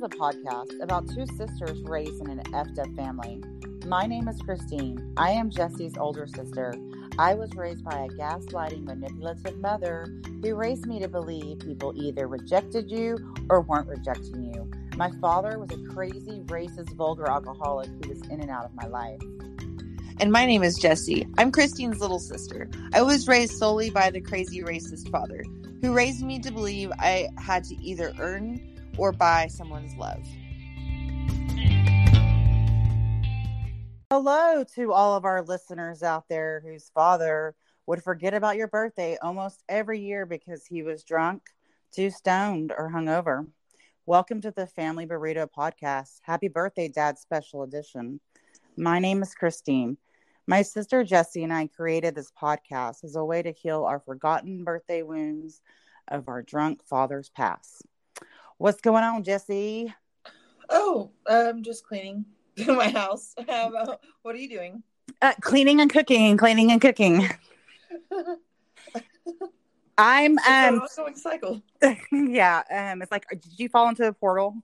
is a podcast about two sisters raised in an effed up family. My name is Christine. I am Jesse's older sister. I was raised by a gaslighting, manipulative mother who raised me to believe people either rejected you or weren't rejecting you. My father was a crazy, racist, vulgar alcoholic who was in and out of my life. And my name is Jessie. I'm Christine's little sister. I was raised solely by the crazy racist father, who raised me to believe I had to either earn or buy someone's love. Hello to all of our listeners out there whose father would forget about your birthday almost every year because he was drunk, too stoned, or hungover. Welcome to the Family Burrito Podcast. Happy birthday, Dad Special Edition. My name is Christine. My sister Jessie and I created this podcast as a way to heal our forgotten birthday wounds of our drunk father's past. What's going on, Jesse? Oh, I'm just cleaning my house. About, what are you doing? Uh, cleaning and cooking, cleaning and cooking. I'm um going cycle. yeah, um it's like did you fall into the portal?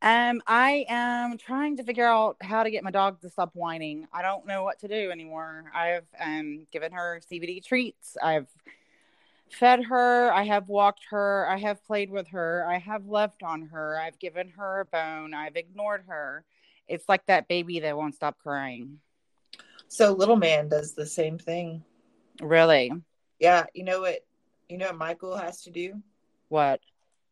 um I am trying to figure out how to get my dog to stop whining. I don't know what to do anymore. I've um given her CBD treats. I've fed her, I have walked her, I have played with her, I have left on her, I've given her a bone, I've ignored her. It's like that baby that won't stop crying. So little man does the same thing. Really? Yeah, you know what? You know what Michael has to do? What?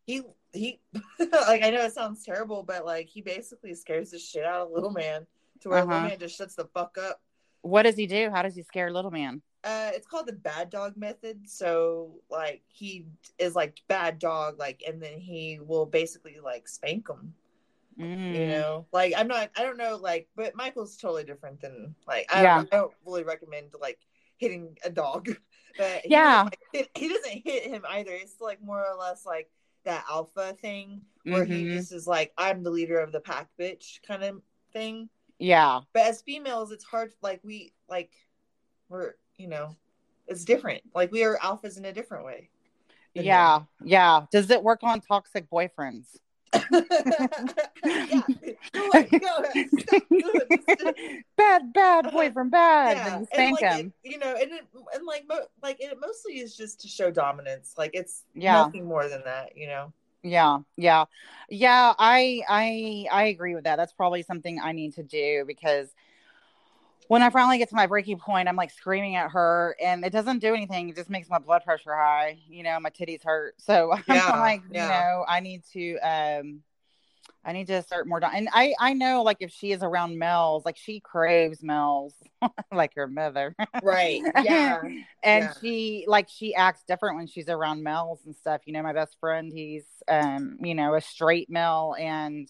He he like I know it sounds terrible, but like he basically scares the shit out of little man to where uh-huh. little man just shuts the fuck up. What does he do? How does he scare little man? Uh, it's called the bad dog method. So like he is like bad dog, like, and then he will basically like spank him. Mm. You know, like I'm not, I don't know, like, but Michael's totally different than like I, yeah. don't, I don't really recommend like hitting a dog. But he yeah, like, it, he doesn't hit him either. It's like more or less like that alpha thing where mm-hmm. he just is like, I'm the leader of the pack, bitch, kind of thing. Yeah. But as females, it's hard. Like we like we're you know, it's different. Like we are alphas in a different way. Yeah, yeah. Does it work on toxic boyfriends? yeah. Go ahead, go ahead. bad, bad uh-huh. boyfriend, bad. Yeah. And spank and like him. It, you know, and it, and like mo- like it mostly is just to show dominance. Like it's yeah. nothing more than that. You know. Yeah, yeah, yeah. I I I agree with that. That's probably something I need to do because when I finally get to my breaking point, I'm like screaming at her, and it doesn't do anything. It just makes my blood pressure high. You know, my titties hurt. So I'm like, yeah. you know, I need to, um, I need to assert more. And I, I know, like, if she is around Mel's, like she craves Mel's, like her mother, right? Yeah, and yeah. she, like, she acts different when she's around Mel's and stuff. You know, my best friend, he's, um, you know, a straight male, and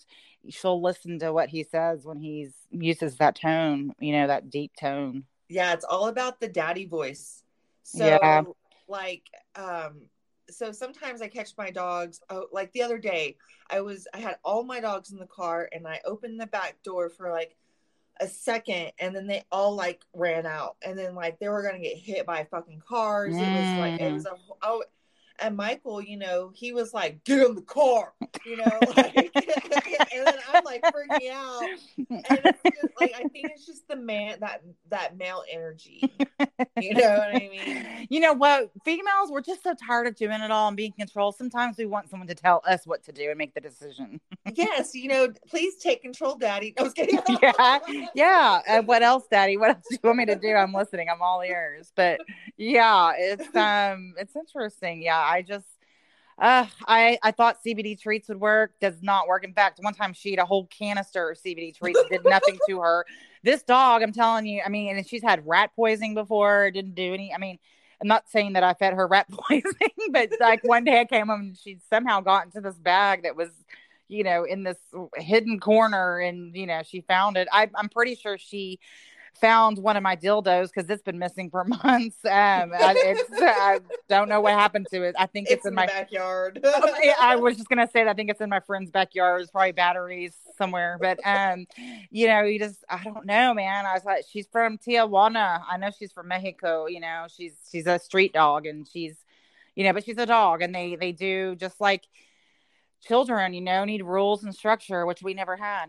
she'll listen to what he says when he's uses that tone, you know, that deep tone. Yeah, it's all about the daddy voice. So yeah. like um so sometimes I catch my dogs oh like the other day I was I had all my dogs in the car and I opened the back door for like a second and then they all like ran out and then like they were gonna get hit by fucking cars. Mm. It was like it was a oh and Michael, you know, he was like, "Get in the car," you know, like, and then I'm like freaking out. And it's just, like I think it's just the man that that male energy. You know what I mean? You know what? Females, we're just so tired of doing it all and being controlled. Sometimes we want someone to tell us what to do and make the decision. yes, you know, please take control, Daddy. I was kidding. yeah, yeah. Uh, what else, Daddy? What else do you want me to do? I'm listening. I'm all ears. But yeah, it's um, it's interesting. Yeah, I just uh, I I thought CBD treats would work. Does not work. In fact, one time she ate a whole canister of CBD treats. Did nothing to her. This dog, I'm telling you. I mean, and she's had rat poisoning before. Didn't do any. I mean, I'm not saying that I fed her rat poisoning, but like one day I came home and she somehow got into this bag that was, you know, in this hidden corner, and you know she found it. I, I'm pretty sure she found one of my dildos because it's been missing for months. Um, it's, I don't know what happened to it. I think it's, it's in, in, my backyard. I was just gonna say that I think it's in my friend's backyard. It's probably batteries somewhere, but um, you know, you just I don't know, man. I was like, she's from Tijuana. I know she's from Mexico. You know, she's she's a street dog, and she's, you know, but she's a dog, and they they do just like children, you know, need rules and structure, which we never had.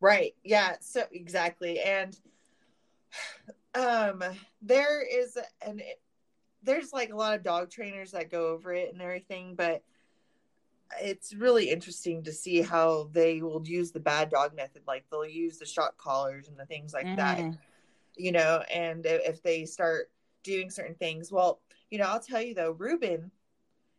Right. Yeah. So exactly. And um there is an there's like a lot of dog trainers that go over it and everything, but it's really interesting to see how they will use the bad dog method. Like they'll use the shock collars and the things like mm. that, you know, and if they start doing certain things, well, you know, I'll tell you though, Ruben,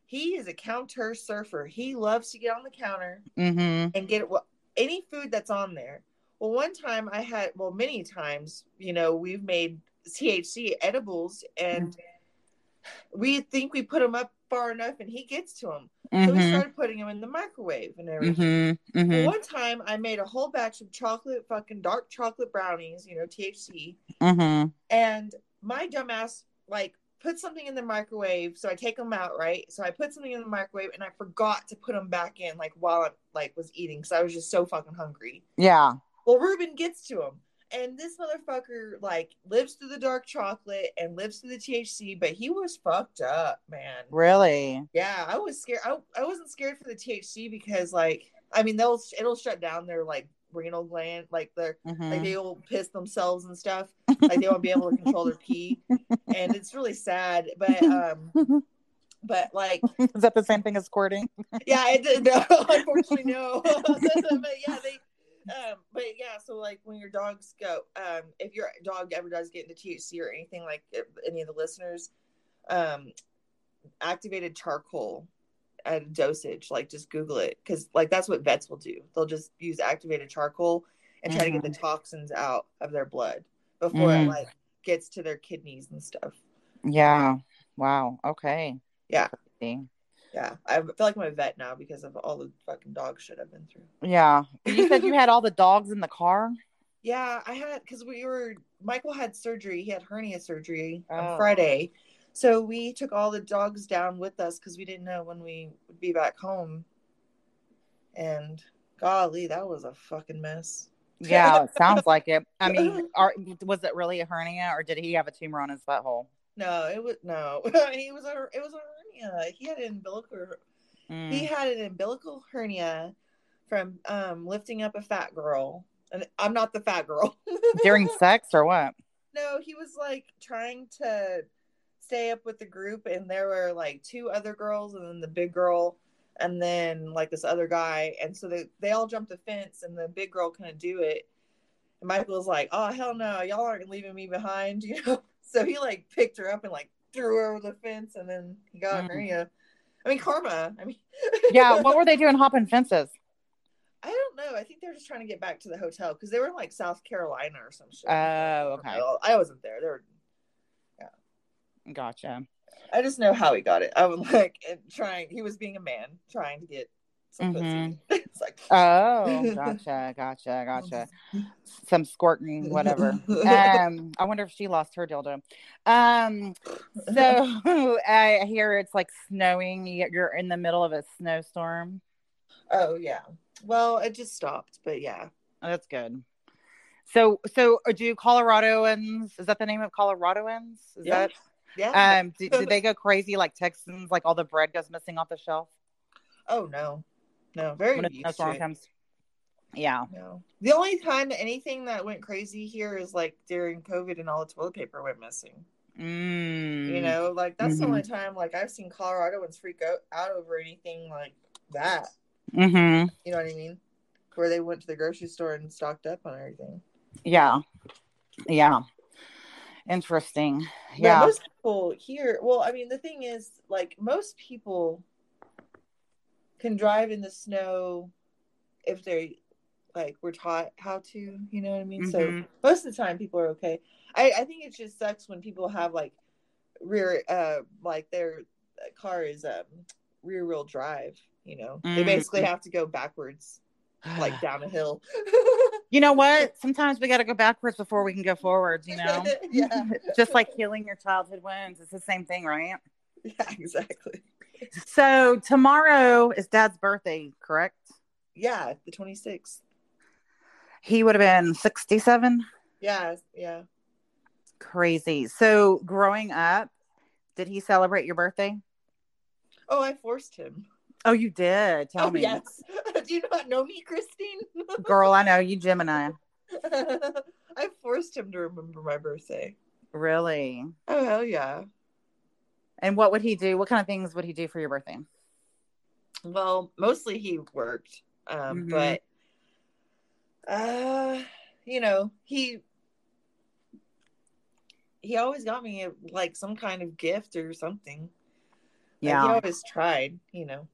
he is a counter surfer. He loves to get on the counter mm-hmm. and get well, any food that's on there. Well, one time I had, well, many times, you know, we've made THC edibles and mm-hmm. we think we put them up far enough and he gets to them. Mm-hmm. So we mm-hmm. started putting them in the microwave and everything. Mm-hmm. mm-hmm. Well, one time I made a whole batch of chocolate, fucking dark chocolate brownies, you know, THC. Mm-hmm. And my dumbass, like, put something in the microwave. So I take them out, right? So I put something in the microwave and I forgot to put them back in, like, while I, like, was eating because I was just so fucking hungry. Yeah. Well, Ruben gets to him. And this motherfucker like lives through the dark chocolate and lives through the THC, but he was fucked up, man. Really? Yeah, I was scared. I, I wasn't scared for the THC because like I mean they'll it'll shut down their like renal gland, like their mm-hmm. like they'll piss themselves and stuff. Like they won't be able to control their pee, and it's really sad. But um, but like is that the same thing as squirting? yeah, it, no, unfortunately no. but yeah, they um, but yeah, so like when your dogs go, um, if your dog ever does get into THC or anything like any of the listeners, um, activated charcoal at a dosage, like just Google it because like that's what vets will do. They'll just use activated charcoal and try mm-hmm. to get the mm-hmm. toxins out of their blood before mm. it like gets to their kidneys and stuff. Yeah. Wow. Okay. Yeah yeah, I feel like I'm a vet now because of all the fucking dog shit I've been through. Yeah, you said you had all the dogs in the car. Yeah, I had because we were Michael had surgery. He had hernia surgery oh. on Friday, so we took all the dogs down with us because we didn't know when we would be back home. And golly, that was a fucking mess. Yeah, it sounds like it. I mean, are, was it really a hernia, or did he have a tumor on his butthole? No, it was no. he was a it was a hernia. He had an umbilical. Mm. He had an umbilical hernia from um, lifting up a fat girl, and I'm not the fat girl. During sex or what? No, he was like trying to stay up with the group, and there were like two other girls, and then the big girl, and then like this other guy, and so they they all jumped the fence, and the big girl couldn't do it. And Michael was like, "Oh hell no, y'all aren't leaving me behind," you know. So he like picked her up and like threw her over the fence, and then he got mm. hernia. I mean, karma. I mean, yeah. What were they doing hopping fences? I don't know. I think they were just trying to get back to the hotel because they were in like South Carolina or some shit. Oh, okay. I wasn't there. They were, yeah. Gotcha. I just know how he got it. I was like trying. He was being a man, trying to get mm-hmm. it's like oh, gotcha, gotcha, gotcha. Some squirting, whatever. Um, I wonder if she lost her dildo. Um, so I hear it's like snowing. You're in the middle of a snowstorm. Oh yeah. Well, it just stopped, but yeah. Oh, that's good. So, so uh, do Coloradoans? Is that the name of Coloradoans? Is yeah. that? Yeah. Um, do, do they go crazy like Texans? Like all the bread goes missing off the shelf? Oh no, no, very a snowstorm comes. Yeah. No. The only time anything that went crazy here is like during COVID and all the toilet paper went missing. Mm. You know, like that's mm-hmm. the only time like I've seen Coloradoans freak out, out over anything like that. Mm-hmm. You know what I mean? Where they went to the grocery store and stocked up on everything. Yeah. Yeah. Interesting. Yeah. most people here, well, I mean, the thing is, like, most people can drive in the snow if they like were taught how to you know what i mean? Mm-hmm. so most of the time people are okay. I, I think it just sucks when people have like rear uh like their car is um rear wheel drive you know? Mm-hmm. they basically have to go backwards like down a hill. You know what? Sometimes we got to go backwards before we can go forwards you know? Yeah. Just like healing your childhood wounds it's the same thing right? Yeah exactly so tomorrow is dad's birthday, correct? Yeah, the 26th. He would have been 67? Yeah, yeah. Crazy. So growing up, did he celebrate your birthday? Oh, I forced him. Oh, you did. Tell oh, me. Yes. Do you not know me, Christine? Girl, I know you, Gemini. I forced him to remember my birthday. Really? Oh hell yeah. And what would he do? What kind of things would he do for your birthday? Well, mostly he worked. Um, Mhm. but uh you know, he he always got me like some kind of gift or something. Like, Yeah. he always tried, you know.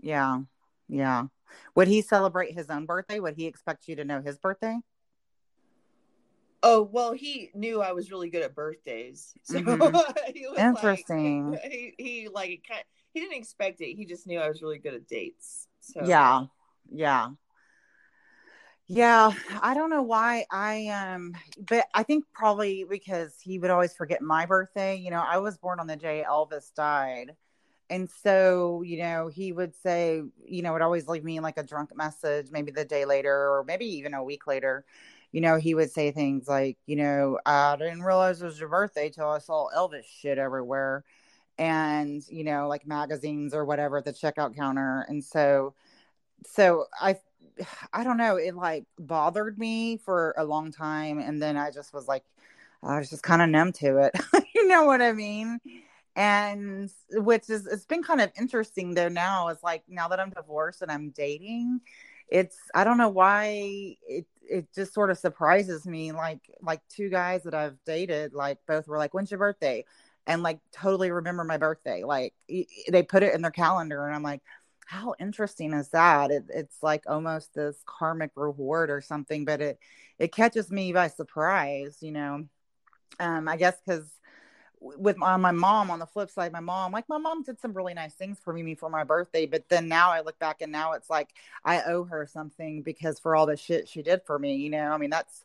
Yeah. Yeah. Would he celebrate his own birthday? Would he expect you to know his birthday? Oh well, he knew I was really good at birthdays, so Mhm. he was Interesting. Like, he he like he didn't expect it. He just knew I was really good at dates. So Yeah. Yeah. Yeah, I don't know why I um but I think probably because he would always forget my birthday. You know, I was born on the day Elvis died. And so, you know, he would say, you know, would always leave me like a drunk message, maybe the day later or maybe even a week later. You know, he would say things like, you know, I didn't realize it was your birthday till I saw Elvis shit everywhere. And, you know, like magazines or whatever at the checkout counter. And so, so I, I don't know, it like bothered me for a long time. And then I just was like, I was just kind of numb to it. you know what I mean? and which is it's been kind of interesting though now is like now that i'm divorced and i'm dating it's i don't know why it it just sort of surprises me like like two guys that i've dated like both were like when's your birthday? and like totally remember my birthday like they put it in their calendar and i'm like how interesting is that? It, it's like almost this karmic reward or something but it it catches me by surprise you know? Um i guess because with my, my mom on the flip side my mom like my mom did some really nice things for me for my birthday but then now i look back and now it's like i owe her something because for all the shit she did for me you know? I mean that's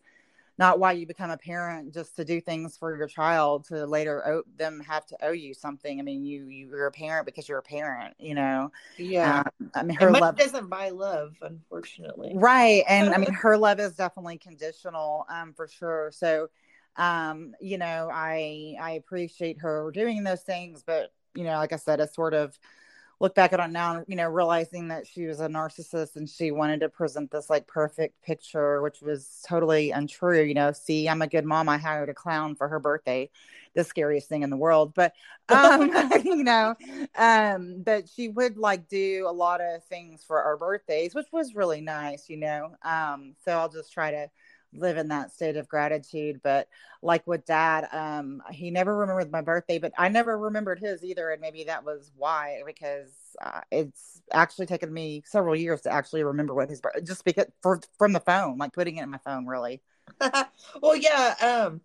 not why you become a parent just to do things for your child to later owe them have to owe you something. I mean you you're a parent because you're a parent you know? Yeah. um, i mean her love doesn't buy love, unfortunately. right. And i mean her love is definitely conditional um for sure. So um you know i i appreciate her doing those things but you know like i said i sort of look back at it now you know realizing that she was a narcissist and she wanted to present this like perfect picture which was totally untrue you know see i'm a good mom i hired a clown for her birthday the scariest thing in the world but um you know um but she would like do a lot of things for our birthdays which was really nice you know um so i'll just try to live in that state of gratitude but like with dad um he never remembered my birthday but i never remembered his either and maybe that was why because uh, it's actually taken me several years to actually remember what his birthday just because for, from the phone like putting it in my phone really well, yeah. Um,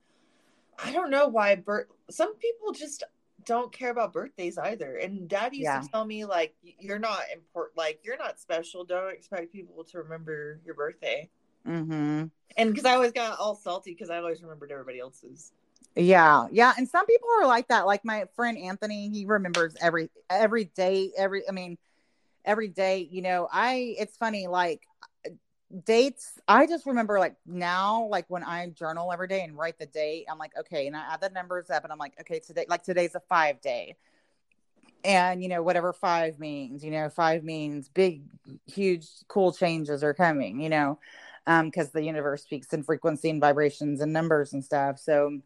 I don't know why, but some people just don't care about birthdays either. And Dad used Yeah. to tell me like, "You're not important. Like, you're not special. Don't expect people to remember your birthday." Mm-hmm And because I always got all salty because I always remembered everybody else's. Yeah, yeah, and some people are like that. Like my friend Anthony, he remembers every every day, every I mean, every day. You know, I it's funny like dates. I just remember like now, like when I journal every day and write the date, I'm like, okay, and I add the numbers up, and I'm like, okay, today, like today's a five day, and you know whatever five means, you know, five means big, huge, cool changes are coming. You know, um, because the universe speaks in frequency and vibrations and numbers and stuff. So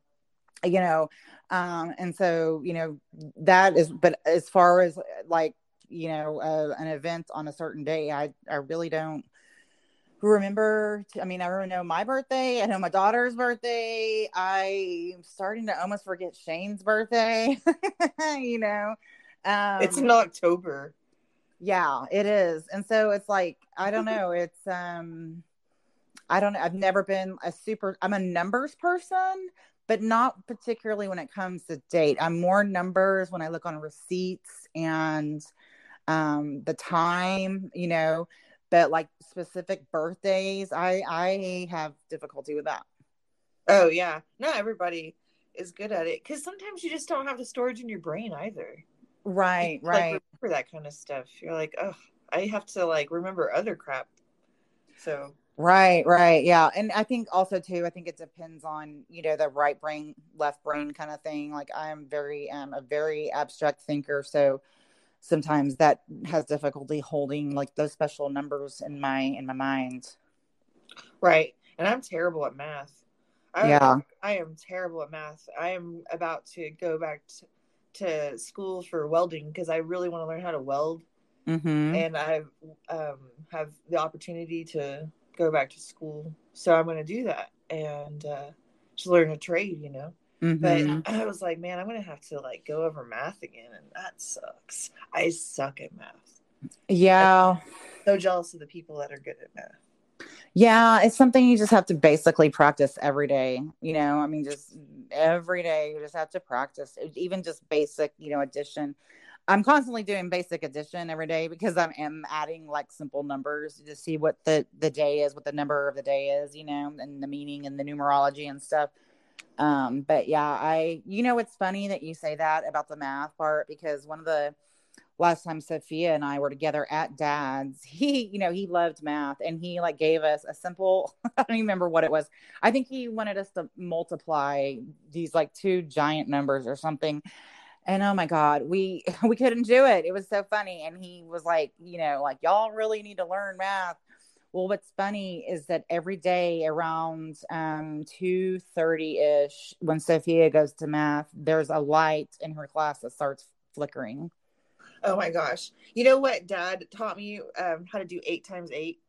you know um and so you know that is but as far as like you know uh, an event on a certain day i i really don't remember t- i mean i remember know my birthday i know my daughter's birthday i'm starting to almost forget shane's birthday you know um it's in October. yeah it is and so it's like i don't know it's um i don't know i've never been a super i'm a numbers person but not particularly when it comes to date i'm more numbers when i look on receipts and um the time you know but like specific birthdays i i have difficulty with that Oh yeah, not everybody is good at it because sometimes you just don't have the storage in your brain either. right Like, right remember that kind of stuff. You're like, oh, I have to like remember other crap. So Right, right. Yeah. And I think also too, I think it depends on, you know, the right brain, left brain kind of thing. Like I'm very um a very abstract thinker. So sometimes that has difficulty holding like those special numbers in my in my mind. Right. And I'm terrible at math. I, Yeah. I am terrible at math. I am about to go back to, to school for welding because I really want to learn how to weld. Mm-hmm. And I um, have the opportunity to go back to school. So I'm going to do that and uh, just learn a trade, you know. Mm-hmm. But I was like, man, I'm going to have to like go over math again. And that sucks. I suck at math. Yeah. So jealous of the people that are good at math. Yeah, it's something you just have to basically practice every day. You know, I mean, just every day you just have to practice, even just basic, you know, addition. I'm constantly doing basic addition every day because I am adding like simple numbers to see what the the day is, what the number of the day is, you know, and the meaning and the numerology and stuff. Um, but yeah, I, you know, it's funny that you say that about the math part because one of the last time Sophia and I were together at dad's, he, you know, he loved math and he like gave us a simple, I don't even remember what it was. I think he wanted us to multiply these like two giant numbers or something. And oh my God, we we couldn't do it. It was so funny. And he was like, you know, like y'all really need to learn math. Well, what's funny is that every day around um, two thirty ish, when Sophia goes to math, there's a light in her class that starts flickering. Oh my gosh. You know what dad taught me um, how to do eight times eight?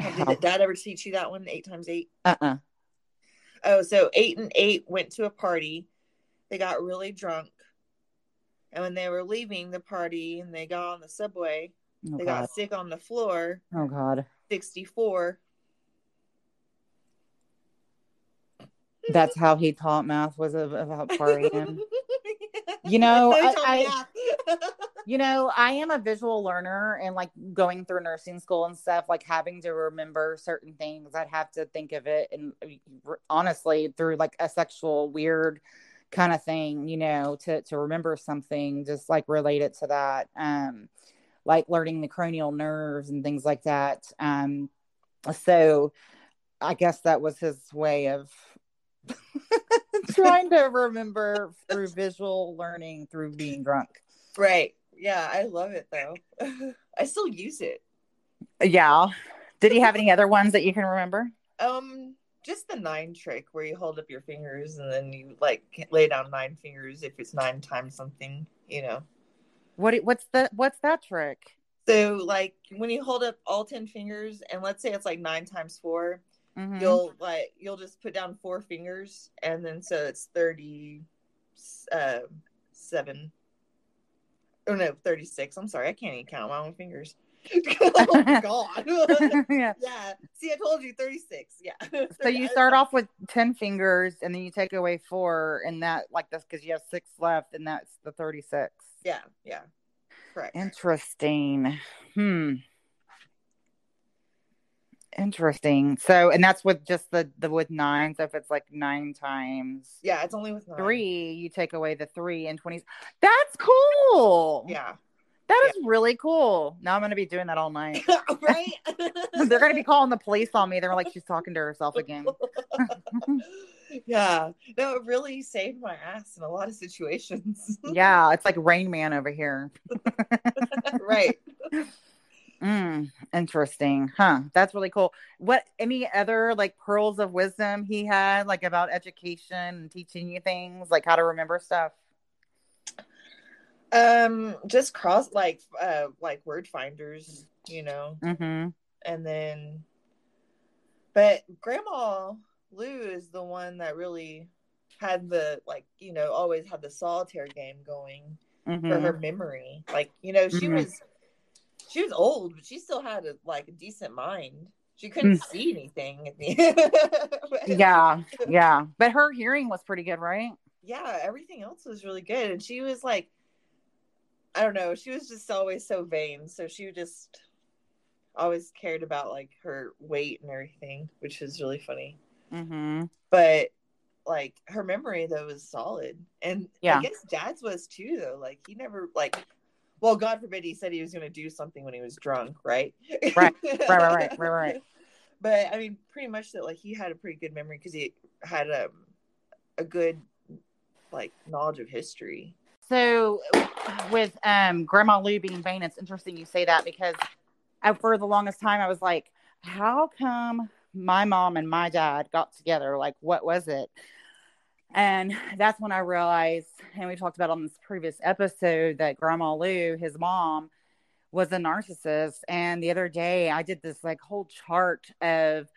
Did dad ever teach you that one? Eight times eight? Uh uh Oh, so eight and eight went to a party. They got really drunk. And when they were leaving the party and they got on the subway, Oh they God. got sick on the floor. Oh God. 64. That's how he taught math was about partying. You know, I- I- You know, I am a visual learner and like going through nursing school and stuff, like having to remember certain things, I'd have to think of it. And honestly, through like a sexual weird kind of thing, you know, to, to remember something, just like related to that. Um, like learning the cranial nerves and things like that. Um, so I guess that was his way of trying to remember through visual learning through being drunk. right. Yeah, I love it though. I still use it. Yeah. Did he have any other ones that you can remember? Um, just the nine trick where you hold up your fingers and then you like lay down nine fingers if it's nine times something, you know. What what's the what's that trick? So like when you hold up all ten fingers and let's say it's like nine times 4 Mhm. you'll like you'll just put down four fingers and then so it's thirty uh, seven. Oh no, thirty six. I'm sorry, I can't even count my own fingers. oh God. yeah. yeah. See, I told you thirty six. Yeah. So you start off with 10 fingers and then you take away four and that like this because you have six left and that's the 36. Yeah. Yeah. Correct. Interesting. Hmm. Interesting. So and that's with just the the with nine. So if it's like nine times yeah, it's only with nine. three, you take away the three and twenties. That's cool. Yeah. That is really cool. Now I'm gonna be doing that all night. right? They're gonna be calling the police on me. They're like, she's talking to herself again. yeah. No, it really saved my ass in a lot of situations. yeah, it's like Rain Man over here. right. Mm, interesting. Huh. That's really cool. What any other like pearls of wisdom he had, like about education and teaching you things, like how to remember stuff? Um, just cross like uh like word finders, you know, Mm-hmm. and then but Grandma Lou is the one that really had the like, you know, always had the solitaire game going Mm-hmm. for her memory. Like, you know, she Mhm. was she was old, but she still had a like a decent mind. She couldn't Mm. see anything at the Yeah, yeah. But her hearing was pretty good, right? yeah, everything else was really good. And she was like, I don't know, she was just always so vain. So she just always cared about like her weight and everything, which is really funny. Mm-hmm. But like her memory though was solid. And Yeah. I guess dad's was too though. Like he never like well, God forbid he said he was gonna do something when he was drunk, right? Right, Right, right, right, right, right. But I mean pretty much that like he had a pretty good memory because he had um, a good like knowledge of history. So with um Grandma Lou being vain, it's interesting you say that because I, for the longest time I was like, how come my mom and my dad got together? Like, what was it? And that's when I realized, and we talked about on this previous episode, that Grandma Lou, his mom, was a narcissist. And the other day, I did this like whole chart of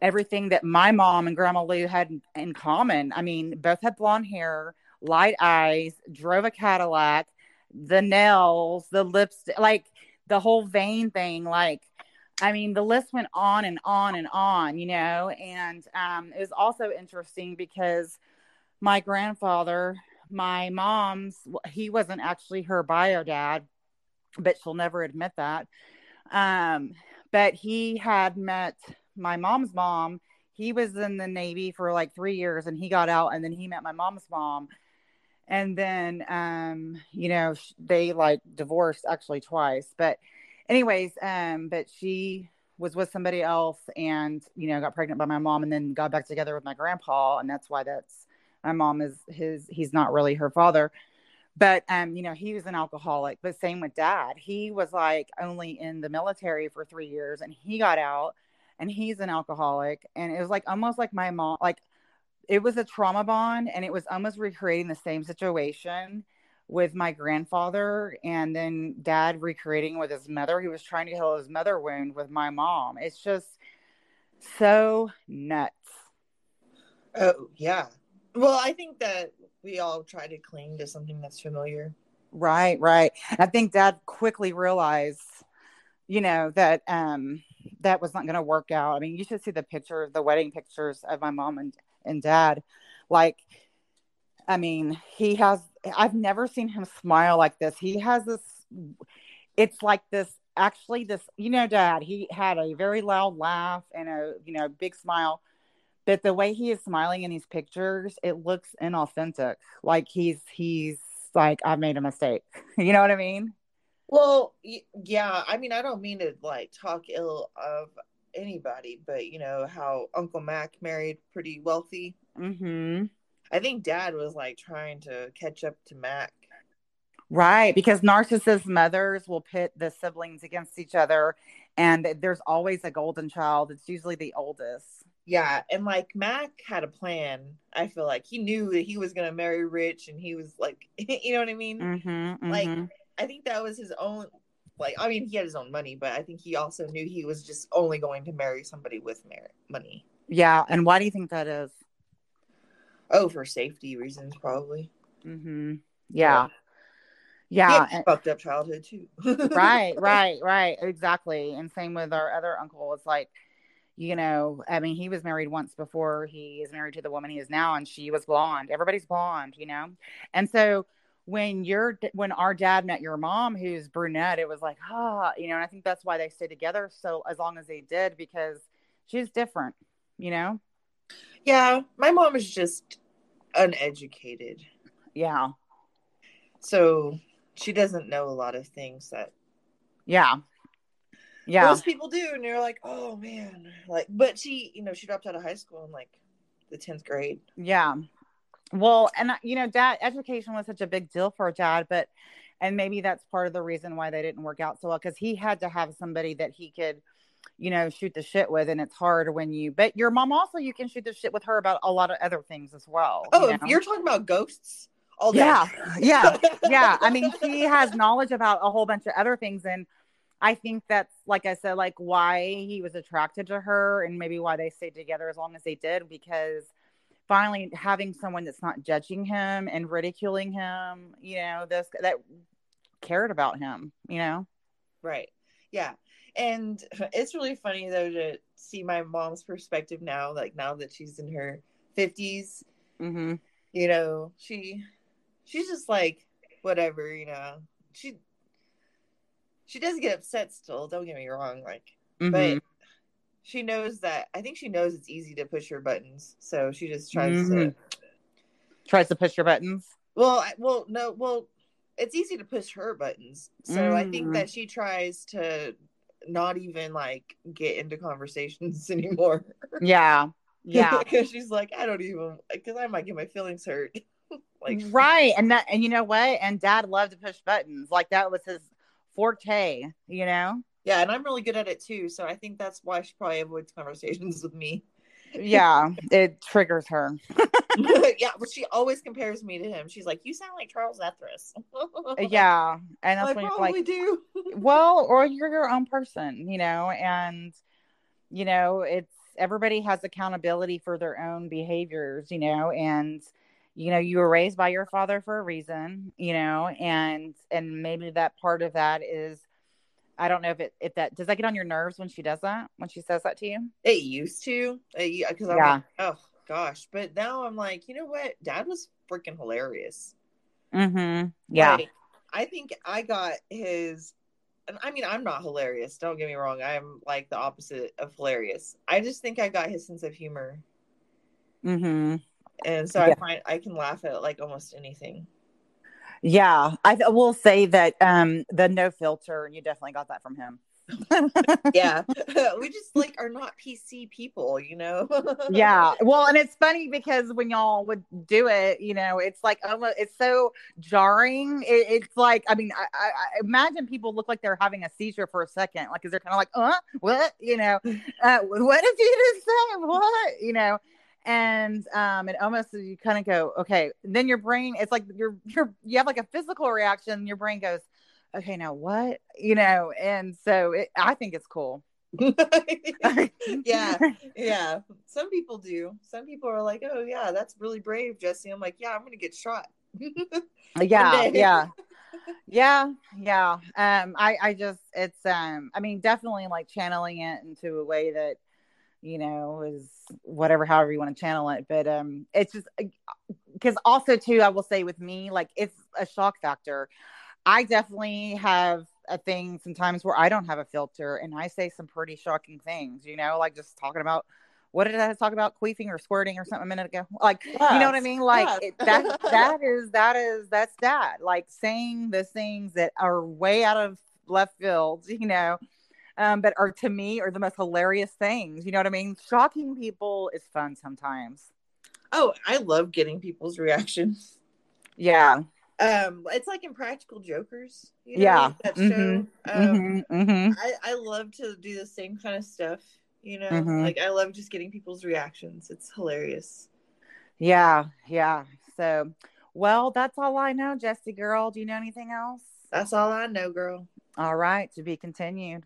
everything that my mom and Grandma Lou had in common. I mean, both had blonde hair, light eyes, drove a Cadillac, the nails, the lipstick, like the whole vein thing. Like, I mean, the list went on and on and on, you know. And um, it was also interesting because my grandfather, my mom's, he wasn't actually her bio dad, but she'll never admit that. Um, but he had met my mom's mom. He was in the Navy for like three years and he got out and then he met my mom's mom. And then, um, you know, they like divorced actually twice. But, anyways, um, but she was with somebody else and, you know, got pregnant by my mom and then got back together with my grandpa. And that's why that's my mom is his, he's not really her father but um you know he was an alcoholic but same with dad he was like only in the military for three years and he got out and he's an alcoholic and it was like almost like my mom like it was a trauma bond and it was almost recreating the same situation with my grandfather and then dad recreating with his mother. He was trying to heal his mother wound with my mom. It's just so nuts. Oh yeah. Well i think that we all try to cling to something that's familiar. Right right. I think dad quickly realized you know that um that was not going to work out. I mean, you should see the picture, the wedding pictures of my mom and, and dad. Like, I mean, he has, I've never seen him smile like this. He has this, it's like this, actually, this, you know, dad, he had a very loud laugh and a, you know, big smile. But the way he is smiling in these pictures, it looks inauthentic. Like he's, he's like, I've made a mistake. You know what I mean? Well, yeah. I mean, I don't mean to like talk ill of anybody, but you know how Uncle Mac married pretty wealthy. Mm-hmm. I think Dad was like trying to catch up to Mac. Right, because narcissist mothers will pit the siblings against each other, and there's always a golden child. It's usually the oldest. Yeah, and like Mac had a plan. I feel like he knew that he was gonna marry rich, and he was like, you know what I mean? Mm-hmm, mm-hmm. Like I think that was his own like I mean he had his own money, but I think he also knew he was just only going to marry somebody with merit money. Yeah, and why do you think that is? Oh, for safety reasons, probably. Mm-hmm. Yeah. Yeah. And, fucked up childhood too. right, right, right. Exactly. And same with our other uncle. It's like, you know, I mean, he was married once before he is married to the woman he is now, and she was blonde. Everybody's blonde, you know? And so when your when our dad met your mom who's brunette it was like ah you know and i think that's why they stayed together so as long as they did because she's different you know? Yeah my mom is just uneducated. Yeah. So she doesn't know a lot of things that yeah. Yeah. Most people do and you're like oh man like but she you know she dropped out of high school in like the 10th grade. Yeah well, and uh, you know, dad education was such a big deal for dad, but and maybe that's part of the reason why they didn't work out so well because he had to have somebody that he could, you know, shoot the shit with, and it's hard when you. But your mom also, you can shoot the shit with her about a lot of other things as well. Oh, you know? you're talking about ghosts. All day. Yeah, yeah, yeah. I mean, he has knowledge about a whole bunch of other things, and I think that's like I said, like why he was attracted to her, and maybe why they stayed together as long as they did because finally having someone that's not judging him and ridiculing him, you know, this that cared about him, you know. Right. Yeah. And it's really funny though to see my mom's perspective now, like now that she's in her 50s. Mm-hmm. You know, she she's just like whatever, you know. She she does get upset still, don't get me wrong, like mm-hmm. but she knows that I think she knows it's easy to push her buttons, so she just tries mm-hmm. to tries to push your buttons. Well, I, well, no, well, it's easy to push her buttons, so mm. I think that mm. she tries to not even like get into conversations anymore. Yeah, yeah, because she's like, I don't even because I might get my feelings hurt. Like right, and that and you know what? And Dad loved to push buttons. Like that was his forte. You know. Yeah, and I'm really good at it too. So I think that's why she probably avoids conversations with me. Yeah, it triggers her. yeah, but she always compares me to him. She's like, "You sound like Charles Ethris." yeah, and that's I when you're probably like, do. well, or you're your own person, you know, and you know, it's everybody has accountability for their own behaviors, you know, and you know, you were raised by your father for a reason, you know, and and maybe that part of that is I don't know if it if that does that get on your nerves when she does that when she says that to you. It used to, because I'm Yeah. like, oh gosh, but now I'm like, you know what? Dad was freaking hilarious. Mm-hmm. Yeah. Like, I think I got his. And I mean, I'm not hilarious. Don't get me wrong. I'm like the opposite of hilarious. I just think I got his sense of humor, mm-hmm. and so I find I can laugh at like almost anything. Yeah. I th- will say that um the no filter, you definitely got that from him. Yeah, we just like are not PC people, you know. yeah well and it's funny because when y'all would do it you know it's like almost it's so jarring it, it's like i mean I, I, I imagine people look like they're having a seizure for a second like because they're kind of like uh what you know uh, what did you just say what you know and um it almost you kind of go okay then your brain it's like you're you're you have like a physical reaction your brain goes okay now what you know and so it, i think it's cool yeah, yeah. Some people do. Some people are like, "Oh, yeah, that's really brave, Jesse." I'm like, "Yeah, I'm gonna get shot." yeah yeah yeah yeah um i i just it's um i mean definitely like channeling it into a way that you know is whatever however you want to channel it but um it's just because also too i will say with me like it's a shock factor i definitely have a thing sometimes where i don't have a filter and i say some pretty shocking things you know like just talking about what did I talk about queefing or squirting or something a minute ago? Like, you know what I mean? Like yes. it, that that is that is that's that. Like saying the things that are way out of left field, you know, um, but are to me are the most hilarious things. You know what I mean? Shocking people is fun sometimes. Oh, I love getting people's reactions. Yeah. Um, it's like in Practical Jokers. You know, Yeah. that show. Mhm. Um, hmm hmm I I love to do the same kind of stuff. You know, Mhm. like I love just getting people's reactions. It's hilarious. Yeah. Yeah. So, well, that's all I know, Jessie girl. Do you know anything else? That's all I know, girl. All right. To be continued.